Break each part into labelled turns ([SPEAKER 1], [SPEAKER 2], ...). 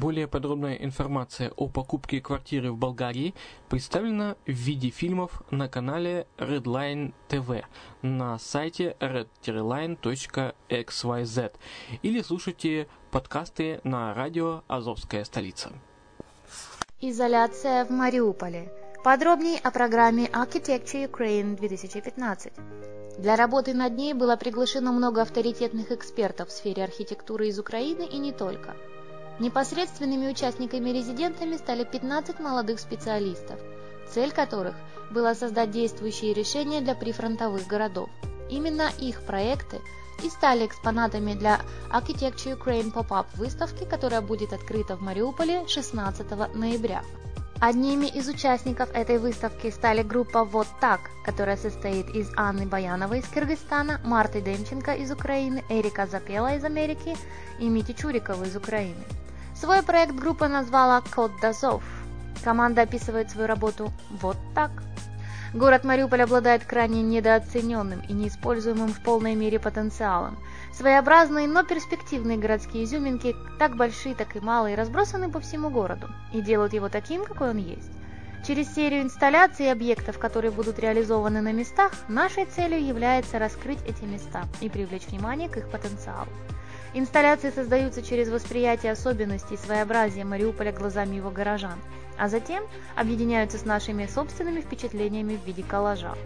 [SPEAKER 1] Более подробная информация о покупке квартиры в Болгарии представлена в виде фильмов на канале Redline TV на сайте red-line.xyz или слушайте подкасты на радио «Азовская столица».
[SPEAKER 2] Изоляция в Мариуполе. Подробнее о программе Architecture Ukraine 2015. Для работы над ней было приглашено много авторитетных экспертов в сфере архитектуры из Украины и не только – Непосредственными участниками-резидентами стали 15 молодых специалистов, цель которых была создать действующие решения для прифронтовых городов. Именно их проекты и стали экспонатами для Architecture Ukraine Pop-Up выставки, которая будет открыта в Мариуполе 16 ноября. Одними из участников этой выставки стали группа «Вот так», которая состоит из Анны Баяновой из Кыргызстана, Марты Демченко из Украины, Эрика Запела из Америки и Мити Чурикова из Украины. Свой проект группа назвала «Код Дозов». Команда описывает свою работу вот так. Город Мариуполь обладает крайне недооцененным и неиспользуемым в полной мере потенциалом. Своеобразные, но перспективные городские изюминки, так большие, так и малые, разбросаны по всему городу и делают его таким, какой он есть. Через серию инсталляций объектов, которые будут реализованы на местах, нашей целью является раскрыть эти места и привлечь внимание к их потенциалу. Инсталляции создаются через восприятие особенностей и своеобразия Мариуполя глазами его горожан, а затем объединяются с нашими собственными впечатлениями в виде коллажа.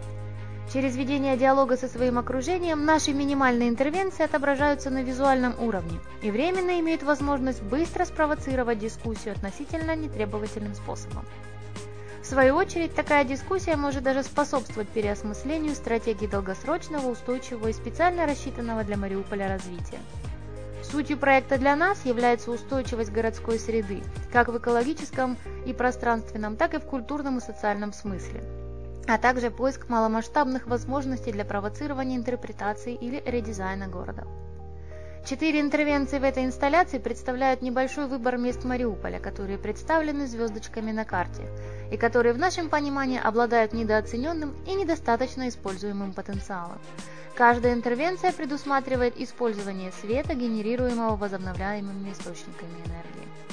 [SPEAKER 2] Через ведение диалога со своим окружением наши минимальные интервенции отображаются на визуальном уровне и временно имеют возможность быстро спровоцировать дискуссию относительно нетребовательным способом. В свою очередь, такая дискуссия может даже способствовать переосмыслению стратегии долгосрочного, устойчивого и специально рассчитанного для Мариуполя развития. Сутью проекта для нас является устойчивость городской среды, как в экологическом и пространственном, так и в культурном и социальном смысле, а также поиск маломасштабных возможностей для провоцирования интерпретации или редизайна города. Четыре интервенции в этой инсталляции представляют небольшой выбор мест Мариуполя, которые представлены звездочками на карте, и которые в нашем понимании обладают недооцененным и недостаточно используемым потенциалом. Каждая интервенция предусматривает использование света, генерируемого возобновляемыми источниками энергии.